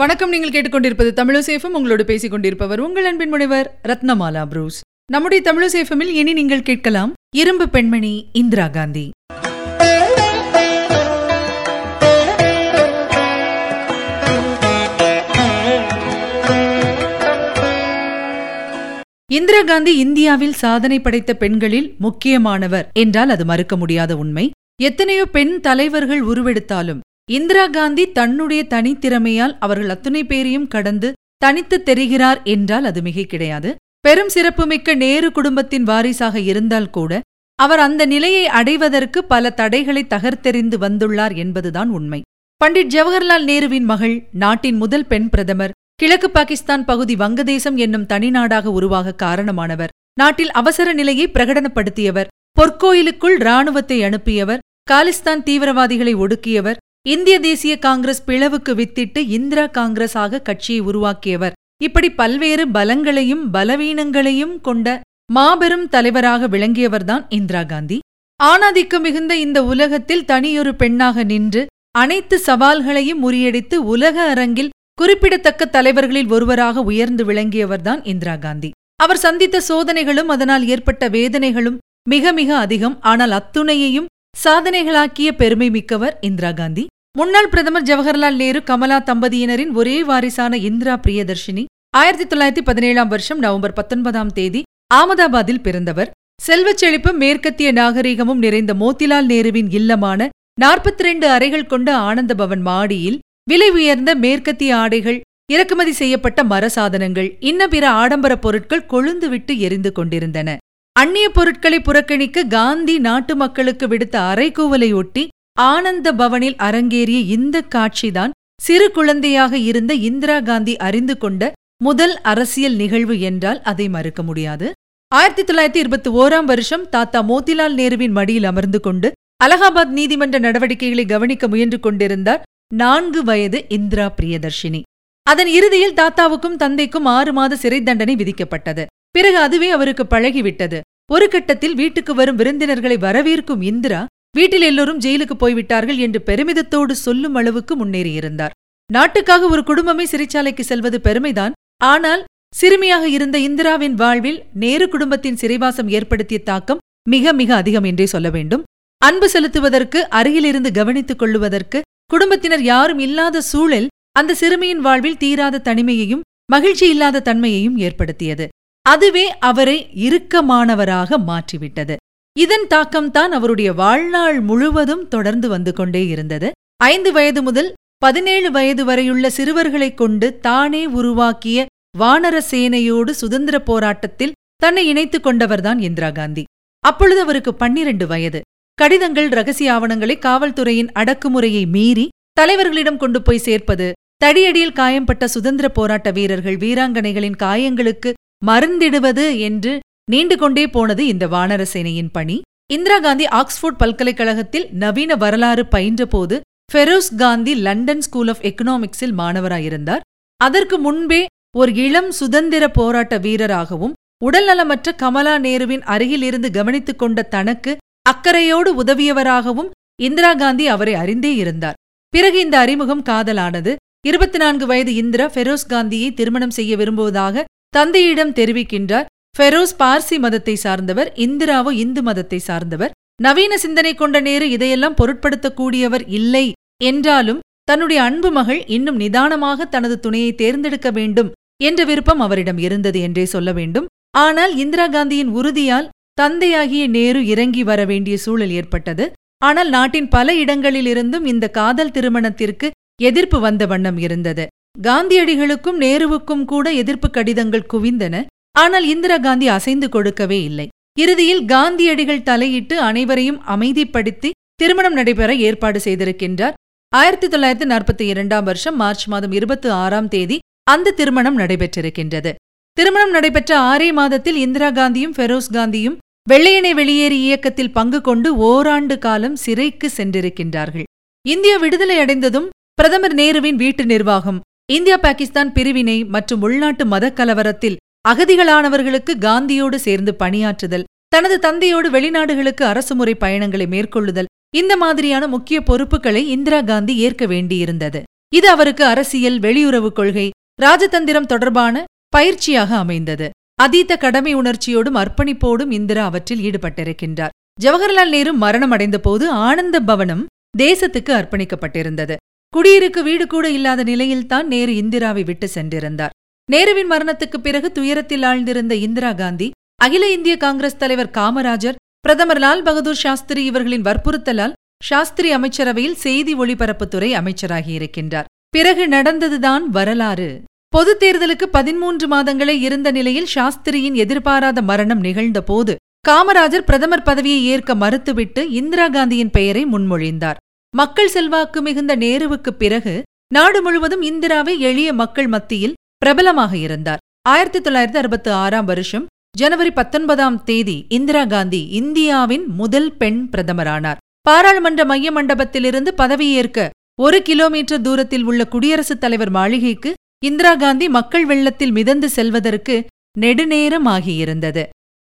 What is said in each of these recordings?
வணக்கம். நீங்கள் கேட்டுக்கொண்டிருப்பது தமிழசேஃபம் உங்களோடு பேசிக் கொண்டிருப்பவர் உங்கள் அன்பின் முனைவர் ரத்னமாலா புரூஸ். நம்முடைய தமிழசேஃபமில் இனி நீங்கள் கேட்கலாம் இரும்பு பெண்மணி இந்திரா காந்தி. இந்திரா காந்தி இந்தியாவில் சாதனை படைத்த பெண்களில் முக்கியமானவர் என்றால் அது மறுக்க முடியாத உண்மை. எத்தனையோ பெண் தலைவர்கள் உருவெடுத்தாலும் இந்திரா காந்தி தன்னுடைய தனித்திறமையால் அவர்கள் அத்துணை பேரையும் கடந்து தனித்து தெரிகிறார் என்றால் அது மிகை கிடையாது. பெரும் சிறப்புமிக்க நேரு குடும்பத்தின் வாரிசாக இருந்தால் கூட அவர் அந்த நிலையை அடைவதற்கு பல தடைகளை தகர்த்தெறிந்து வந்துள்ளார் என்பதுதான் உண்மை. பண்டிட் ஜவஹர்லால் நேருவின் மகள் நாட்டின் முதல் பெண் பிரதமர் கிழக்கு பாகிஸ்தான் பகுதி வங்கதேசம் என்னும் தனிநாடாக உருவாக காரணமானவர். நாட்டில் அவசர நிலையை பிரகடனப்படுத்தியவர். பொற்கோயிலுக்குள் ராணுவத்தை அனுப்பியவர். காலிஸ்தான் தீவிரவாதிகளை ஒடுக்கியவர். இந்திய தேசிய காங்கிரஸ் பிளவுக்கு வித்திட்டு இந்திரா காங்கிரஸாக கட்சியை உருவாக்கியவர். இப்படி பல்வேறு பலங்களையும் பலவீனங்களையும் கொண்ட மாபெரும் தலைவராக விளங்கியவர்தான் இந்திரா காந்தி. ஆணாதிக்கம் மிகுந்த இந்த உலகத்தில் தனியொரு பெண்ணாக நின்று அனைத்து சவால்களையும் முறியடித்து உலக அரங்கில் குறிப்பிடத்தக்க தலைவர்களில் ஒருவராக உயர்ந்து விளங்கியவர்தான் இந்திரா காந்தி. அவர் சந்தித்த சோதனைகளும் அதனால் ஏற்பட்ட வேதனைகளும் மிக மிக அதிகம். ஆனால் அத்துணையையும் சாதனைகளாக்கிய பெருமை மிக்கவர் இந்திரா காந்தி. முன்னாள் பிரதமர் ஜவஹர்லால் நேரு கமலா தம்பதியினரின் ஒரே வாரிசான இந்திரா பிரியதர்ஷினி ஆயிரத்தி தொள்ளாயிரத்தி பதினேழாம் வருஷம் நவம்பர் பத்தொன்பதாம் தேதி ஆமதாபாத்தில் பிறந்தவர். செல்வச் செழிப்பும் மேற்கத்திய நாகரீகமும் நிறைந்த மோத்திலால் நேருவின் இல்லமான நாற்பத்தி ரெண்டு அறைகள் கொண்ட ஆனந்த பவன் மாடியில் விலை உயர்ந்த மேற்கத்திய ஆடைகள் இறக்குமதி செய்யப்பட்ட மரசாதனங்கள் இன்ன பிற ஆடம்பரப் பொருட்கள் கொழுந்துவிட்டு எரிந்து கொண்டிருந்தன. அந்நிய பொருட்களை புறக்கணிக்க காந்தி நாட்டு மக்களுக்கு விடுத்த அறைகூவலையொட்டி ஆனந்த பவனில் அரங்கேறிய இந்த காட்சிதான் சிறு குழந்தையாக இருந்த இந்திரா காந்தி அறிந்து கொண்ட முதல் அரசியல் நிகழ்வு என்றால் அதை மறுக்க முடியாது. ஆயிரத்தி தொள்ளாயிரத்தி இருபத்தி ஓராம் வருஷம் தாத்தா மோதிலால் நேருவின் மடியில் அமர்ந்து கொண்டு அலகாபாத் நீதிமன்ற நடவடிக்கைகளை கவனிக்க முயன்று கொண்டிருந்தார் நான்கு வயது இந்திரா பிரியதர்ஷினி. அதன் இறுதியில் தாத்தாவுக்கும் தந்தைக்கும் ஆறு மாத சிறை தண்டனை விதிக்கப்பட்டது. பிறகு அதுவே அவருக்கு பழகிவிட்டது. ஒரு கட்டத்தில் வீட்டுக்கு வரும் விருந்தினர்களை வரவேற்கும் இந்திரா வீட்டில் எல்லோரும் ஜெயிலுக்கு போய்விட்டார்கள் என்று பெருமிதத்தோடு சொல்லும் அளவுக்கு முன்னேறியிருந்தார். நாட்டுக்காக ஒரு குடும்பமே சிறைச்சாலைக்கு செல்வது பெருமைதான். ஆனால் சிறுமியாக இருந்த இந்திராவின் வாழ்வில் நேரு குடும்பத்தின் சிறைவாசம் ஏற்படுத்திய தாக்கம் மிக மிக அதிகம் என்றே சொல்ல வேண்டும். அன்பு செலுத்துவதற்கு அருகிலிருந்து கவனித்துக் கொள்ளுவதற்கு குடும்பத்தினர் யாரும் இல்லாத சூழல் அந்த சிறுமியின் வாழ்வில் தீராத தனிமையையும் மகிழ்ச்சி இல்லாத தன்மையையும் ஏற்படுத்தியது. அதுவே அவரை இறுக்கமானவராக மாற்றிவிட்டது. இதன் தாக்கம்தான் அவருடைய வாழ்நாள் முழுவதும் தொடர்ந்து வந்து கொண்டே இருந்தது. ஐந்து வயது முதல் பதினேழு வயது வரையுள்ள சிறுவர்களைக் கொண்டு தானே உருவாக்கிய வானர சேனையோடு சுதந்திர போராட்டத்தில் தன்னை இணைத்துக் கொண்டவர்தான் இந்திரா காந்தி. அப்பொழுது அவருக்கு பன்னிரண்டு வயது. கடிதங்கள் ரகசிய ஆவணங்களை காவல்துறையின் அடக்குமுறையை மீறி தலைவர்களிடம் கொண்டு போய் சேர்ப்பது தடியடியில் காயம்பட்ட சுதந்திர போராட்ட வீரர்கள் வீராங்கனைகளின் காயங்களுக்கு மருந்திடுவது என்று நீண்டு கொண்டே போனது இந்த வானர சேனையின் பணி. இந்திரா காந்தி ஆக்ஸ்போர்ட் பல்கலைக்கழகத்தில் நவீன வரலாறு பயின்றபோது Feroze Gandhi London school of எக்கனாமிக்ஸில் மாணவராயிருந்தார். அதற்கு முன்பே ஒரு இளம் சுதந்திர போராட்ட வீரராகவும் உடல்நலமற்ற கமலா நேருவின் அருகிலிருந்து கவனித்துக் கொண்ட தனக்கு அக்கறையோடு உதவியவராகவும் இந்திரா காந்தி அவரை அறிந்தே இருந்தார். பிறகு இந்த அறிமுகம் காதலானது. இருபத்தி நான்கு வயது இந்திரா ஃபெரோஸ் காந்தியை திருமணம் செய்ய விரும்புவதாக தந்தையிடம் தெரிவிக்கின்றார் ஃபெரோஸ் பார்சி மதத்தை சார்ந்தவர் இந்திராவோ இந்து மதத்தை சார்ந்தவர் நவீன சிந்தனை கொண்ட நேரு இதையெல்லாம் பொருட்படுத்தக்கூடியவர் இல்லை என்றாலும் தன்னுடைய அன்பு மகள் இன்னும் நிதானமாக தனது துணையை தேர்ந்தெடுக்க வேண்டும் என்ற விருப்பம் அவரிடம் இருந்தது என்றே சொல்ல வேண்டும். ஆனால் இந்திரா காந்தியின் உறுதியால் தந்தையாகிய நேரு இறங்கி வர வேண்டிய சூழல் ஏற்பட்டது. ஆனால் நாட்டின் பல இடங்களிலிருந்தும் இந்த காதல் திருமணத்திற்கு எதிர்ப்பு வந்த வண்ணம் இருந்தது. காந்தியடிகளுக்கும் நேருவுக்கும் கூட எதிர்ப்பு கடிதங்கள் குவிந்தன. ஆனால் இந்திரா காந்தி அசைந்து கொடுக்கவே இல்லை. இறுதியில் காந்தியடிகள் தலையிட்டு அனைவரையும் அமைதிப்படுத்தி திருமணம் நடைபெற ஏற்பாடு செய்திருக்கின்றார். ஆயிரத்தி தொள்ளாயிரத்தி நாற்பத்தி இரண்டாம் வருஷம் மார்ச் மாதம் இருபத்தி ஆறாம் தேதி அந்த திருமணம் நடைபெற்றிருக்கின்றது. திருமணம் நடைபெற்ற ஆறே மாதத்தில் இந்திரா காந்தியும் ஃபெரோஸ் காந்தியும் வெள்ளையனை வெளியேறி இயக்கத்தில் பங்கு கொண்டு ஓராண்டு காலம் சிறைக்கு சென்றிருக்கின்றார்கள். இந்தியா விடுதலை அடைந்ததும் பிரதமர் நேருவின் வீட்டு நிர்வாகம் இந்தியா பாகிஸ்தான் பிரிவினை மற்றும் உள்நாட்டு மதக் கலவரத்தில் அகதிகளானவர்களுக்கு காந்தியோடு சேர்ந்து பணியாற்றுதல் தனது தந்தையோடு வெளிநாடுகளுக்கு அரசுமுறை பயணங்களை மேற்கொள்ளுதல் இந்த மாதிரியான முக்கிய பொறுப்புகளை இந்திரா காந்தி ஏற்க வேண்டியிருந்தது. இது அவருக்கு அரசியல் வெளியுறவு கொள்கை ராஜதந்திரம் தொடர்பான பயிற்சியாக அமைந்தது. அதீத கடமை உணர்ச்சியோடும் அர்ப்பணிப்போடும் இந்திரா அவற்றில் ஈடுபட்டிருக்கின்றார். ஜவஹர்லால் நேரு மரணம் அடைந்தபோது ஆனந்த பவனம் தேசத்துக்கு அர்ப்பணிக்கப்பட்டிருந்தது. குடியிருக்கு வீடு கூட இல்லாத நிலையில்தான் நேரு இந்திராவை விட்டு சென்றிருந்தார். நேருவின் மரணத்துக்கு பிறகு துயரத்தில் ஆழ்ந்திருந்த இந்திரா காந்தி அகில இந்திய காங்கிரஸ் தலைவர் காமராஜர் பிரதமர் லால் பகதூர் சாஸ்திரி இவர்களின் வற்புறுத்தலால் சாஸ்திரி அமைச்சரவையில் செய்தி ஒளிபரப்புத்துறை அமைச்சராகியிருக்கின்றார் பிறகு நடந்ததுதான் வரலாறு. பொதுத் தேர்தலுக்கு பதிமூன்று மாதங்களே இருந்த நிலையில் சாஸ்திரியின் எதிர்பாராத மரணம் நிகழ்ந்தபோது காமராஜர் பிரதமர் பதவியை ஏற்க மறுத்துவிட்டு இந்திரா காந்தியின் பெயரை முன்மொழிந்தார். மக்கள் செல்வாக்கு மிகுந்த நேருவுக்குப் பிறகு நாடு முழுவதும் இந்திராவை எளிய மக்கள் மத்தியில் பிரபலமாக இருந்தார். ஆயிரத்தி தொள்ளாயிரத்தி அறுபத்தி ஆறாம் வருஷம் ஜனவரி பத்தொன்பதாம் தேதி இந்திரா காந்தி இந்தியாவின் முதல் பெண் பிரதமரானார். பாராளுமன்ற மைய மண்டபத்திலிருந்து பதவியேற்க ஒரு கிலோமீட்டர் தூரத்தில் உள்ள குடியரசுத் தலைவர் மாளிகைக்கு இந்திரா காந்தி மக்கள் வெள்ளத்தில் மிதந்து செல்வதற்கு நெடுநேரம் ஆகியிருந்தது.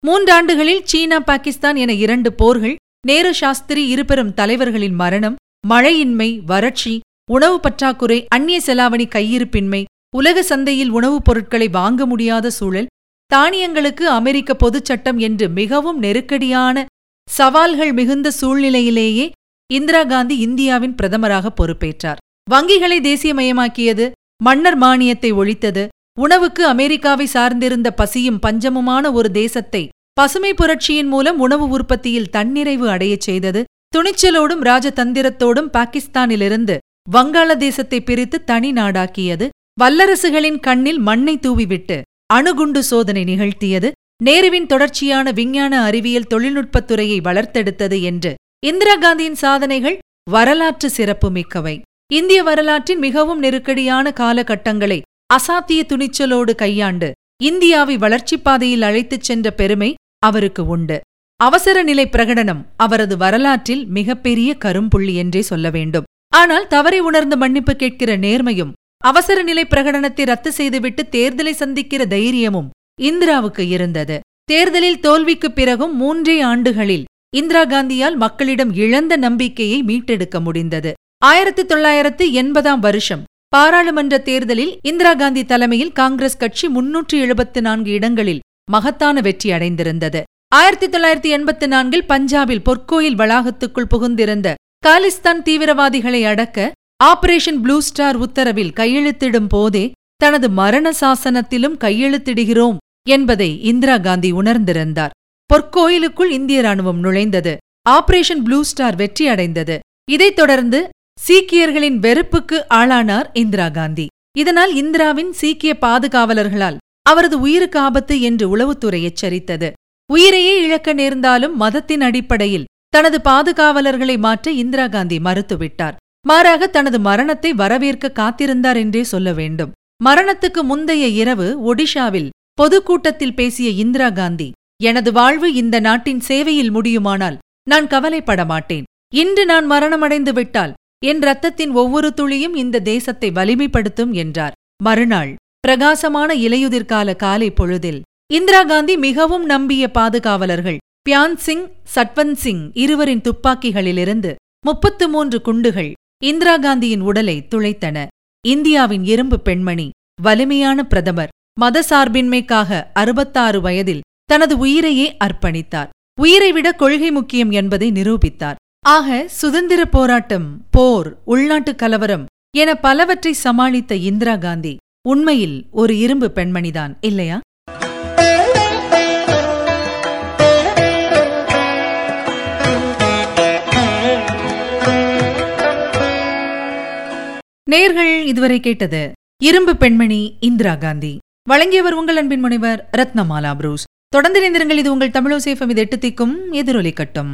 மூன்றாண்டுகளில் சீனா பாகிஸ்தான் என இரண்டு போர்கள் நேரு சாஸ்திரி இருபெரும் தலைவர்களின் மரணம் மழையின்மை வறட்சி உணவு பற்றாக்குறை அந்நிய செலாவணி கையிருப்பின்மை உலக சந்தையில் உணவுப் பொருட்களை வாங்க முடியாத சூழல் தானியங்களுக்கு அமெரிக்க பொதுச்சட்டம் என்று மிகவும் நெருக்கடியான சவால்கள் மிகுந்த சூழ்நிலையிலேயே இந்திரா காந்தி இந்தியாவின் பிரதமராக பொறுப்பேற்றார். வங்கிகளை தேசியமயமாக்கியது மன்னர் மானியத்தை ஒழித்தது உணவுக்கு அமெரிக்காவை சார்ந்திருந்த பசியும் பஞ்சமுமான ஒரு தேசத்தை பசுமை புரட்சியின் மூலம் உணவு உற்பத்தியில் தன்னிறைவு அடையச் செய்தது துணிச்சலோடும் ராஜதந்திரத்தோடும் பாகிஸ்தானிலிருந்து வங்காளதேசத்தை பிரித்து தனி நாடாக்கியது. வல்லரசுகளின் கண்ணில் மண்ணை தூவிவிட்டு அணுகுண்டு சோதனை நிகழ்த்தியது. நேருவின் தொடர்ச்சியான விஞ்ஞான அறிவியல் தொழில்நுட்பத்துறையை வளர்த்தெடுத்தது என்று இந்திரா காந்தியின் சாதனைகள் வரலாற்று சிறப்பு மிக்கவை இந்திய வரலாற்றின் மிகவும் நெருக்கடியான காலகட்டங்களை அசாத்திய துணிச்சலோடு கையாண்டு இந்தியாவை வளர்ச்சிப் பாதையில் அழைத்துச் சென்ற பெருமை அவருக்கு உண்டு. அவசர நிலை பிரகடனம் அவரது வரலாற்றில் மிகப்பெரிய கரும்புள்ளி என்றே சொல்ல வேண்டும். ஆனால் தவறை உணர்ந்து மன்னிப்பு கேட்கிற நேர்மையும் அவசர நிலை பிரகடனத்தை ரத்து செய்துவிட்டு தேர்தலை சந்திக்கிற தைரியமும் இந்திராவுக்கு இருந்தது. தேர்தலில் தோல்விக்குப் பிறகும் மூன்றே ஆண்டுகளில் இந்திரா காந்தியால் மக்களிடம் இழந்த நம்பிக்கையை மீட்டெடுக்க முடிந்தது. ஆயிரத்தி தொள்ளாயிரத்து எண்பதாம் வருஷம் பாராளுமன்ற தேர்தலில் இந்திரா காந்தி தலைமையில் காங்கிரஸ் கட்சி முன்னூற்று எழுபத்து நான்கு இடங்களில் மகத்தான வெற்றி அடைந்திருந்தது. ஆயிரத்தி தொள்ளாயிரத்தி எண்பத்தி நான்கில் பஞ்சாபில் பொற்கோயில் வளாகத்துக்குள் புகுந்திருந்த காலிஸ்தான் தீவிரவாதிகளை அடக்க ஆபரேஷன் ப்ளூ ஸ்டார் உத்தரவில் கையெழுத்திடும் போதே தனது மரண சாசனத்திலும் கையெழுத்திடுகிறோம் என்பதை இந்திரா காந்தி உணர்ந்திருந்தார். பொற்கோயிலுக்குள் இந்திய ராணுவம் நுழைந்தது. ஆபரேஷன் ப்ளூ ஸ்டார் வெற்றி அடைந்தது இதைத் தொடர்ந்து சீக்கியர்களின் வெறுப்புக்கு ஆளானார் இந்திரா காந்தி. இதனால் இந்திராவின் சீக்கிய பாதுகாவலர்களால் அவரது உயிருக்கு ஆபத்து என்று உளவுத்துறை எச்சரித்தது. உயிரையே இழக்க நேர்ந்தாலும் மதத்தின் அடிப்படையில் தனது பாதுகாவலர்களை மாற்ற இந்திரா காந்தி மறுத்துவிட்டார். மாறாக தனது மரணத்தை வரவேற்க காத்திருந்தார் என்றே சொல்ல வேண்டும். மரணத்துக்கு முந்தைய இரவு ஒடிஷாவில் பொதுக்கூட்டத்தில் பேசிய இந்திரா காந்தி எனது வாழ்வு இந்த நாட்டின் சேவையில் முடியுமானால் நான் கவலைப்பட மாட்டேன். இன்று நான் மரணமடைந்து விட்டால் என் ரத்தத்தின் ஒவ்வொரு துளியும் இந்த தேசத்தை வலிமைப்படுத்தும் என்றார். மறுநாள் பிரகாசமான இலையுதிர்கால காலை பொழுதில் இந்திரா காந்தி மிகவும் நம்பிய பாதுகாவலர்கள். பியான் சிங் சட்வந்த் சிங் இருவரின் துப்பாக்கிகளிலிருந்து முப்பத்து மூன்று குண்டுகள் இந்திரா காந்தியின் உடலை துளைத்தன. இந்தியாவின் இரும்பு பெண்மணி வலிமையான பிரதமர் மதசார்பின்மைக்காக அறுபத்தாறு வயதில் தனது உயிரையே அர்ப்பணித்தார். உயிரை விட கொள்கை முக்கியம் என்பதை நிரூபித்தார். ஆக சுதந்திர போராட்டம் போர் உள்நாட்டு கலவரம் என பலவற்றை சமாளித்த இந்திரா காந்தி உண்மையில் ஒரு இரும்பு பெண்மணிதான் இல்லையா? நேர்கள் இதுவரை கேட்டது இரும்பு பெண்மணி இந்திரா காந்தி. வழங்கியவர் உங்கள் அன்பின் முனைவர் ரத்னமாலா புரூஸ். தொடர்ந்து இணைந்திருங்கள் இது உங்கள் தமிழோசேஃபம் இது எட்டு திக்கும் எதிரொலிக்கட்டும்